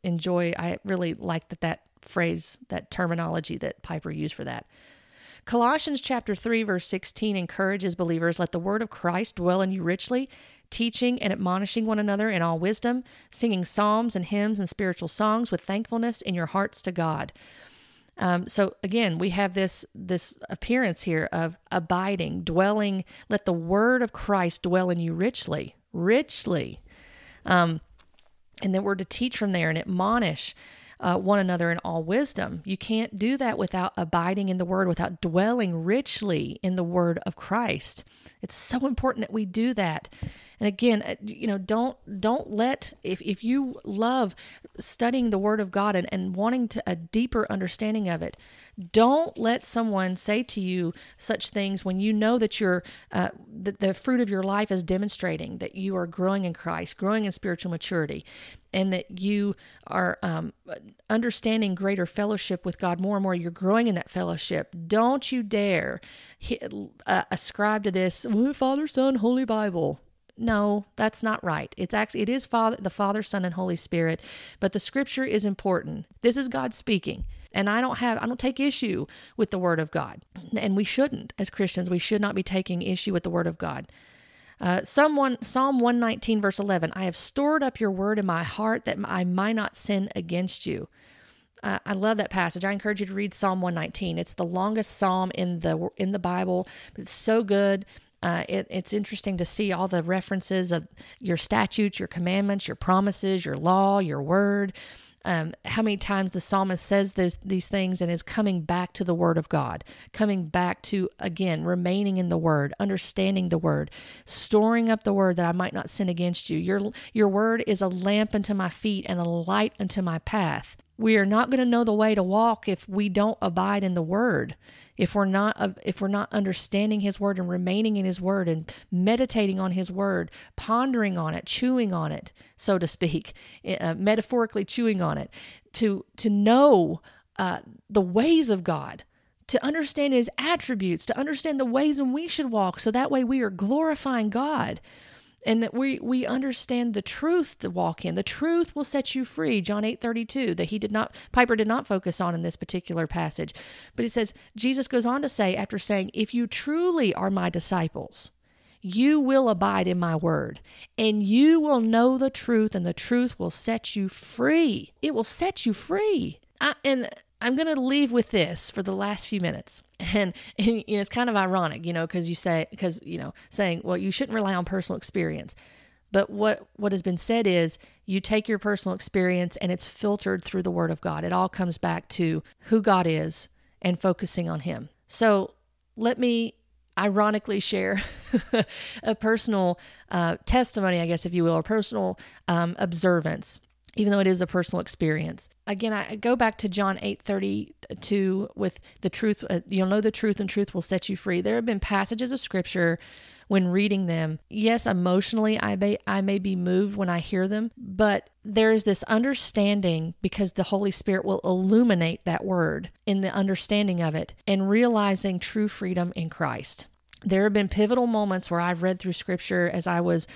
enjoy. I really like that that phrase, that terminology that Piper used for that. Colossians chapter 3 verse 16 encourages believers let the word of Christ dwell in you richly, teaching and admonishing one another in all wisdom, singing psalms and hymns and spiritual songs with thankfulness in your hearts to God. Um, so again, we have this this appearance here of abiding, dwelling. Let the word of Christ dwell in you richly, richly, um, and then we're to teach from there and admonish uh, one another in all wisdom. You can't do that without abiding in the word, without dwelling richly in the word of Christ. It's so important that we do that. And again, uh, you know, don't don't let if if you love studying the word of God and, and wanting to a deeper understanding of it, don't let someone say to you such things when you know that you're uh, that the fruit of your life is demonstrating that you are growing in Christ, growing in spiritual maturity, and that you are um, understanding greater fellowship with God more and more. You're growing in that fellowship. Don't you dare uh, ascribe to this Father, Son, Holy Bible no that's not right it's actually it is father the father son and holy spirit but the scripture is important this is god speaking and i don't have i don't take issue with the word of god and we shouldn't as christians we should not be taking issue with the word of god uh, Someone, Psalm 119, verse 11 I have stored up your word in my heart that I might not sin against you. Uh, I love that passage. I encourage you to read Psalm 119. It's the longest psalm in the in the Bible, it's so good. Uh, it, it's interesting to see all the references of your statutes, your commandments, your promises, your law, your word. Um, how many times the psalmist says those, these things and is coming back to the word of God, coming back to, again, remaining in the word, understanding the word, storing up the word that I might not sin against you. Your, your word is a lamp unto my feet and a light unto my path. We are not going to know the way to walk if we don't abide in the word. If we're not if we're not understanding his word and remaining in his word and meditating on his word, pondering on it, chewing on it, so to speak, *laughs* uh, metaphorically chewing on it, to to know uh, the ways of God, to understand his attributes, to understand the ways in we should walk, so that way we are glorifying God and that we we understand the truth to walk in. The truth will set you free. John 8:32 that he did not Piper did not focus on in this particular passage. But it says Jesus goes on to say after saying, "If you truly are my disciples, you will abide in my word, and you will know the truth, and the truth will set you free. It will set you free." I, and I'm going to leave with this for the last few minutes. *laughs* And, and you know, it's kind of ironic, you know, because you say, because, you know, saying, well, you shouldn't rely on personal experience. But what, what has been said is you take your personal experience and it's filtered through the Word of God. It all comes back to who God is and focusing on Him. So let me ironically share *laughs* a personal uh, testimony, I guess, if you will, or personal um, observance even though it is a personal experience. Again, I go back to John 8:32 with the truth uh, you'll know the truth and truth will set you free. There have been passages of scripture when reading them. Yes, emotionally I may I may be moved when I hear them, but there is this understanding because the Holy Spirit will illuminate that word in the understanding of it and realizing true freedom in Christ. There have been pivotal moments where I've read through scripture as I was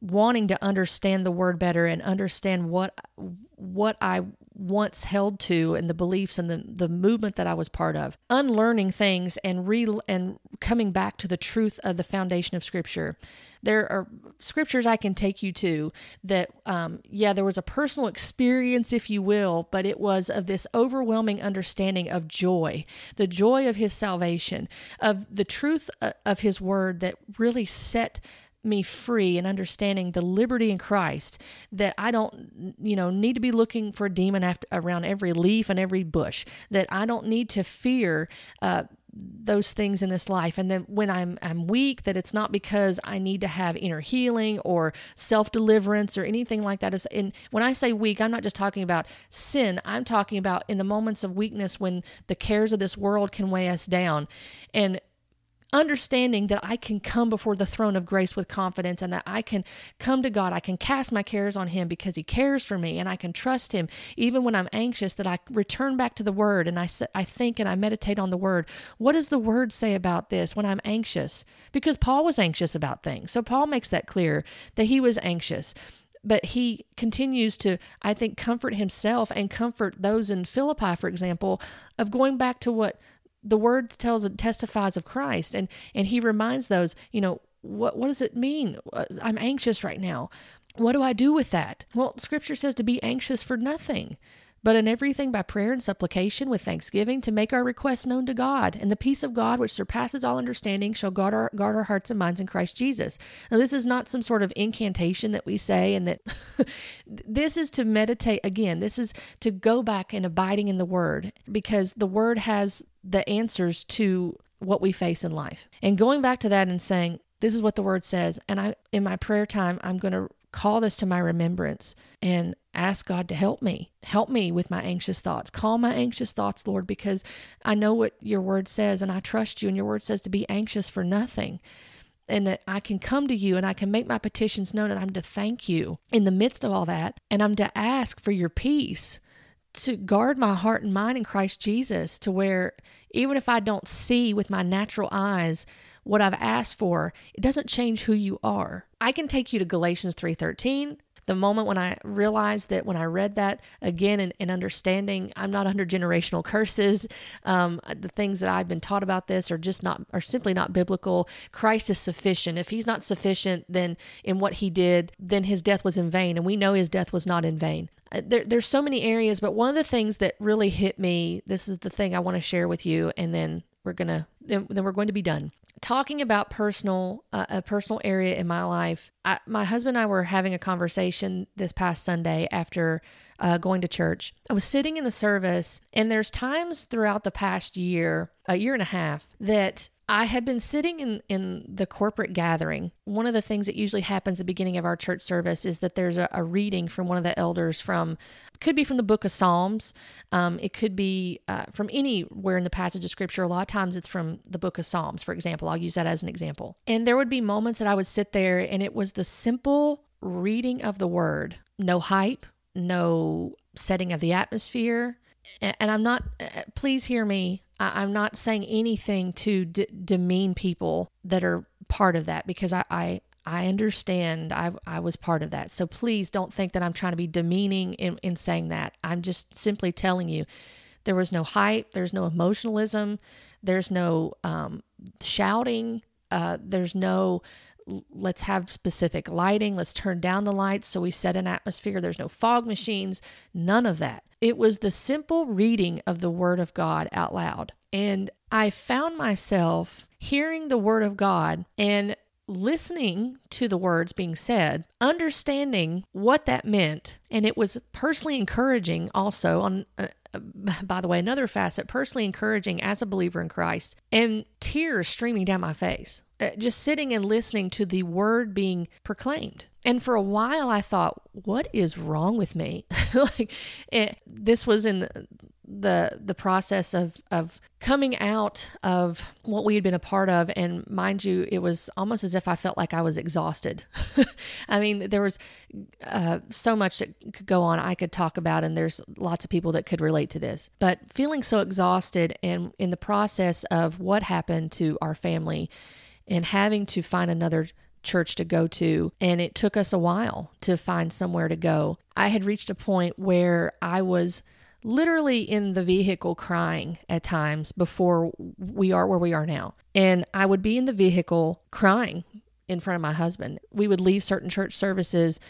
wanting to understand the word better and understand what what I once held to and the beliefs and the, the movement that I was part of, unlearning things and re and coming back to the truth of the foundation of Scripture. There are scriptures I can take you to that, um, yeah, there was a personal experience, if you will, but it was of this overwhelming understanding of joy, the joy of His salvation, of the truth uh, of His Word that really set me free and understanding the liberty in Christ that I don't, you know, need to be looking for a demon after, around every leaf and every bush, that I don't need to fear uh, those things in this life and then when I'm I'm weak that it's not because I need to have inner healing or self-deliverance or anything like that. Is and when I say weak I'm not just talking about sin. I'm talking about in the moments of weakness when the cares of this world can weigh us down. And understanding that I can come before the throne of grace with confidence and that I can come to God. I can cast my cares on Him because He cares for me and I can trust Him even when I'm anxious. That I return back to the Word and I, I think and I meditate on the Word. What does the Word say about this when I'm anxious? Because Paul was anxious about things. So Paul makes that clear that he was anxious but he continues to, I think, comfort himself and comfort those in Philippi, for example, of going back to what the word tells and testifies of Christ and and he reminds those, you know, what what does it mean? Uh, I'm anxious right now. What do I do with that? Well, scripture says to be anxious for nothing but in everything by prayer and supplication with thanksgiving to make our requests known to God. And the peace of God, which surpasses all understanding, shall guard our, guard our hearts and minds in Christ Jesus. Now, this is not some sort of incantation that we say, and that *laughs* this is to meditate. Again, this is to go back and abiding in the Word because the Word has the answers to what we face in life. And going back to that and saying, this is what the word says. And I, in my prayer time, I'm going to call this to my remembrance and ask God to help me. Help me with my anxious thoughts. Call my anxious thoughts, Lord, because I know what your word says and I trust you. And your word says to be anxious for nothing. And that I can come to you and I can make my petitions known and I'm to thank you in the midst of all that. And I'm to ask for your peace to guard my heart and mind in Christ Jesus to where even if I don't see with my natural eyes what I've asked for, it doesn't change who you are. I can take you to Galatians 3:13. The moment when I realized that when I read that again and, and understanding I'm not under generational curses, um, the things that I've been taught about this are just not are simply not biblical. Christ is sufficient. If he's not sufficient, then in what he did, then his death was in vain, and we know his death was not in vain. Uh, there, there's so many areas, but one of the things that really hit me, this is the thing I want to share with you, and then we're gonna then, then we're going to be done talking about personal uh, a personal area in my life I, my husband and i were having a conversation this past sunday after uh, going to church. I was sitting in the service and there's times throughout the past year a year and a half that I had been sitting in, in the corporate gathering. One of the things that usually happens at the beginning of our church service is that there's a, a reading from one of the elders from, could be from the book of Psalms. Um, it could be uh, from anywhere in the passage of scripture. A lot of times it's from the book of Psalms, for example. I'll use that as an example. And there would be moments that I would sit there and it was the simple reading of the word, no hype, no setting of the atmosphere. And I'm not, uh, please hear me I, am not saying anything to d- demean people that are part of that because I, I I understand. I, I was part of that. So please don't think that I'm trying to be demeaning in, in saying that. I'm just simply telling you there was no hype, there's no emotionalism, there's no um, shouting, uh, there's no let's have specific lighting, let's turn down the lights so we set an atmosphere. There's no fog machines, none of that. It was the simple reading of the Word of God out loud. And I found myself hearing the Word of God and listening to the words being said, understanding what that meant, and it was personally encouraging also on uh, by the way, another facet, personally encouraging as a believer in Christ, and tears streaming down my face, uh, just sitting and listening to the word being proclaimed. And for a while, I thought, what is wrong with me? *laughs* like, it, this was in the the process of of coming out of what we had been a part of and mind you it was almost as if i felt like i was exhausted *laughs* i mean there was uh, so much that could go on i could talk about and there's lots of people that could relate to this but feeling so exhausted and in the process of what happened to our family and having to find another church to go to and it took us a while to find somewhere to go i had reached a point where i was literally in the vehicle crying at times before we are where we are now. And I would be in the vehicle crying in front of my husband. We would leave certain church services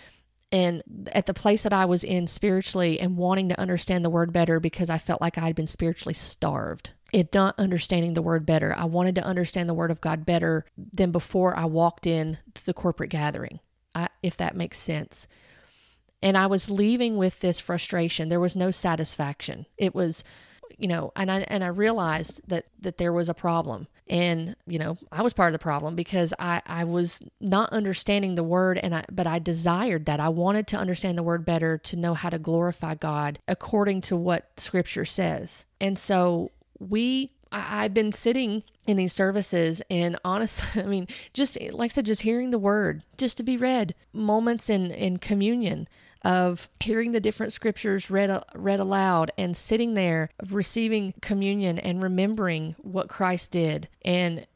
and at the place that I was in spiritually and wanting to understand the word better because I felt like I had been spiritually starved. It not understanding the word better. I wanted to understand the word of God better than before I walked in to the corporate gathering. I, if that makes sense. And I was leaving with this frustration. There was no satisfaction. It was, you know, and I and I realized that that there was a problem. And, you know, I was part of the problem because I, I was not understanding the word and I but I desired that. I wanted to understand the word better to know how to glorify God according to what scripture says. And so we I, I've been sitting in these services and honestly *laughs* i mean just like i said just hearing the word just to be read. Moments in in communion of hearing the different scriptures read read aloud and sitting there receiving communion and remembering what Christ did and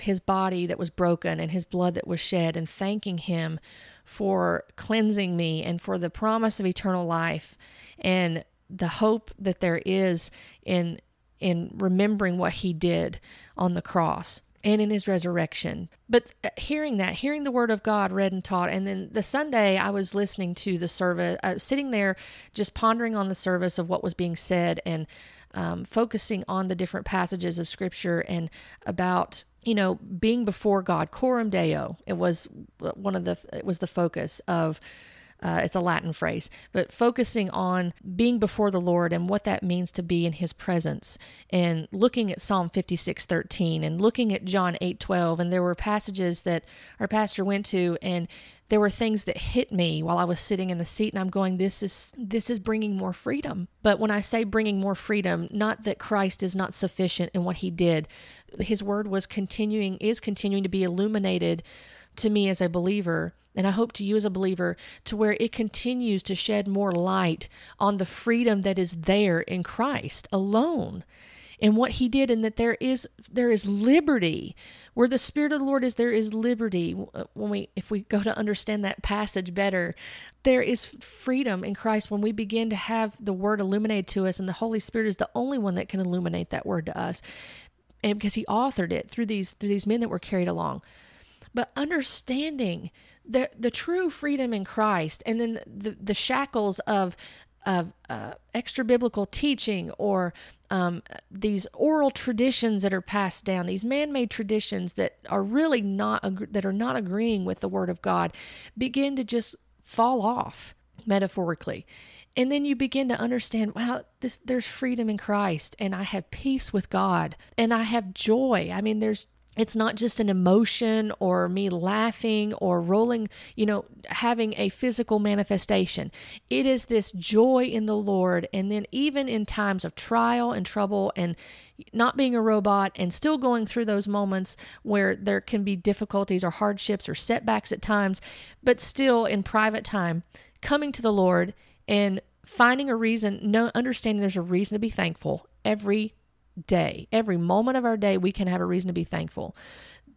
his body that was broken and his blood that was shed and thanking him for cleansing me and for the promise of eternal life and the hope that there is in in remembering what he did on the cross and in his resurrection. But uh, hearing that, hearing the word of God read and taught, and then the Sunday I was listening to the service, uh, sitting there just pondering on the service of what was being said and um, focusing on the different passages of scripture and about you know being before God, coram deo. It was one of the it was the focus of uh, it's a Latin phrase, but focusing on being before the Lord and what that means to be in His presence, and looking at Psalm fifty six thirteen and looking at John eight twelve, and there were passages that our pastor went to, and there were things that hit me while I was sitting in the seat, and I'm going, "This is this is bringing more freedom." But when I say bringing more freedom, not that Christ is not sufficient in what He did, His Word was continuing is continuing to be illuminated to me as a believer and I hope to you as a believer to where it continues to shed more light on the freedom that is there in Christ alone and what he did and that there is there is liberty where the spirit of the lord is there is liberty. Uh, when we if we go to understand that passage better there is freedom in christ when we begin to have the word illuminated to us and the holy spirit is the only one that can illuminate that word to us and because he authored it through these through these men that were carried along but understanding the the true freedom in Christ, and then the the shackles of of uh, extra biblical teaching or um, these oral traditions that are passed down, these man-made traditions that are really not that are not agreeing with the Word of God, begin to just fall off metaphorically. And then you begin to understand, wow, this there's freedom in Christ and I have peace with God and I have joy. I mean, there's it's not just an emotion or me laughing or rolling, you know, having a physical manifestation. It is this joy in the Lord. And then, even in times of trial and trouble and not being a robot and still going through those moments where there can be difficulties or hardships or setbacks at times, but still in private time, coming to the Lord and finding a reason, no, understanding there's a reason to be thankful every day, every moment of our day, we can have a reason to be thankful.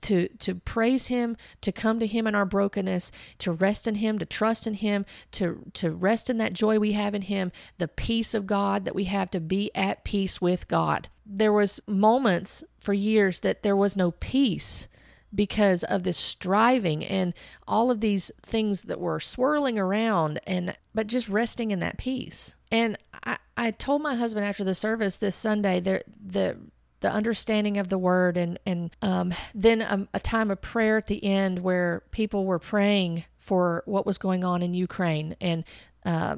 to to praise him to come to him in our brokenness to rest in him to trust in him to to rest in that joy we have in him the peace of god that we have to be at peace with god. There was moments for years that there was no peace because of this striving and all of these things that were swirling around and but just resting in that peace. And i i told my husband after the service this sunday there the the understanding of the word and and um, then a, a time of prayer at the end where people were praying for what was going on in Ukraine and uh,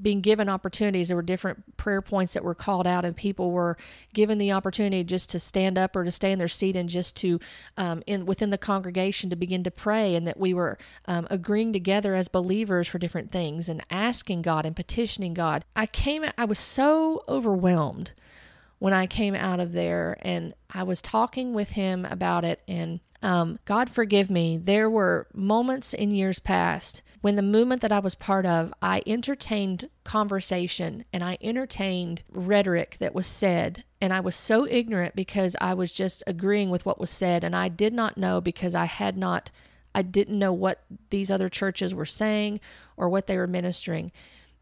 being given opportunities. There were different prayer points that were called out, and people were given the opportunity just to stand up or to stay in their seat and just to, um, in within the congregation, to begin to pray, and that we were um, agreeing together as believers for different things and asking God and petitioning God. I came, I was so overwhelmed when I came out of there, and I was talking with him about it, and um, God forgive me, there were moments in years past when the movement that I was part of, I entertained conversation and I entertained rhetoric that was said. And I was so ignorant because I was just agreeing with what was said. And I did not know because I had not, I didn't know what these other churches were saying or what they were ministering.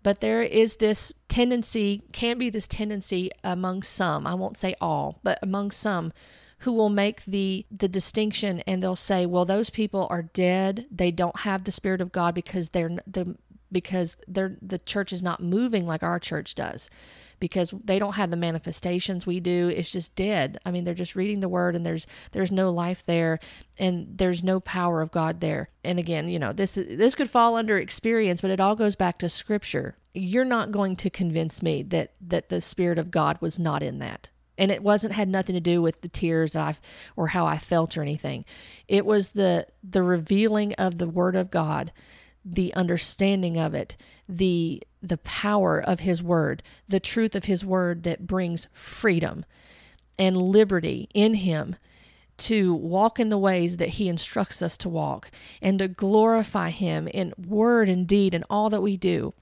But there is this tendency, can be this tendency among some, I won't say all, but among some who will make the the distinction and they'll say, well, those people are dead. They don't have the spirit of God because they're the because they're the church is not moving like our church does because they don't have the manifestations we do. It's just dead. I mean they're just reading the word and there's there's no life there and there's no power of god there. And again you know this this could fall under experience but it all goes back to scripture. You're not going to convince me that that the spirit of god was not in that and it wasn't had nothing to do with the tears I or how I felt or anything. It was the the revealing of the word of God, the understanding of it, the the power of his word, the truth of his word that brings freedom and liberty in him to walk in the ways that he instructs us to walk and to glorify him in word and deed and all that we do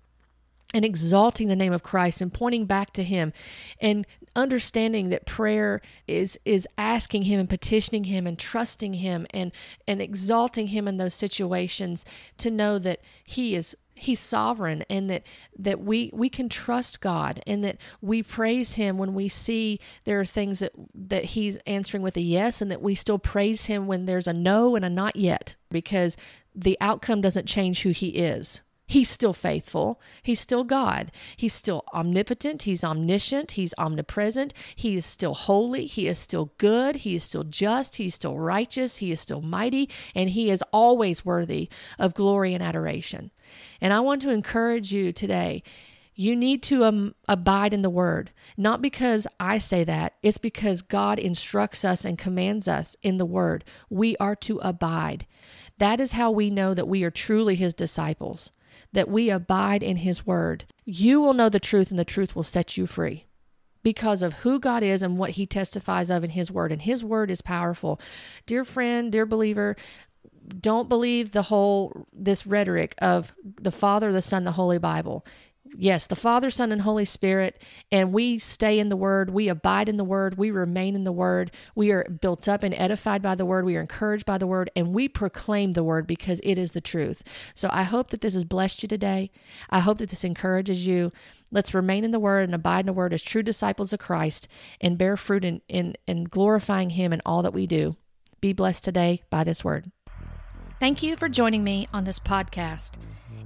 and exalting the name of Christ and pointing back to him and understanding that prayer is is asking him and petitioning him and trusting him and and exalting him in those situations to know that he is he's sovereign and that that we we can trust God and that we praise him when we see there are things that that he's answering with a yes and that we still praise him when there's a no and a not yet because the outcome doesn't change who he is He's still faithful. He's still God. He's still omnipotent. He's omniscient. He's omnipresent. He is still holy. He is still good. He is still just. He's still righteous. He is still mighty. And He is always worthy of glory and adoration. And I want to encourage you today. You need to um, abide in the word, not because I say that, it's because God instructs us and commands us in the word. We are to abide. That is how we know that we are truly his disciples that we abide in His Word, you will know the truth and the truth will set you free because of who God is and what He testifies of in His Word. And His Word is powerful. Dear friend, dear believer, don't believe the whole this rhetoric of the Father, the Son, the Holy Bible yes, the Father, Son, and Holy Spirit, and we stay in the Word, we abide in the Word, we remain in the Word, we are built up and edified by the Word, we are encouraged by the Word, and we proclaim the Word because it is the truth. So I hope that this has blessed you today. I hope that this encourages you. Let's remain in the Word and abide in the Word as true disciples of Christ and bear fruit in, in, in glorifying Him in all that we do. Be blessed today by this Word. Thank you for joining me on this podcast.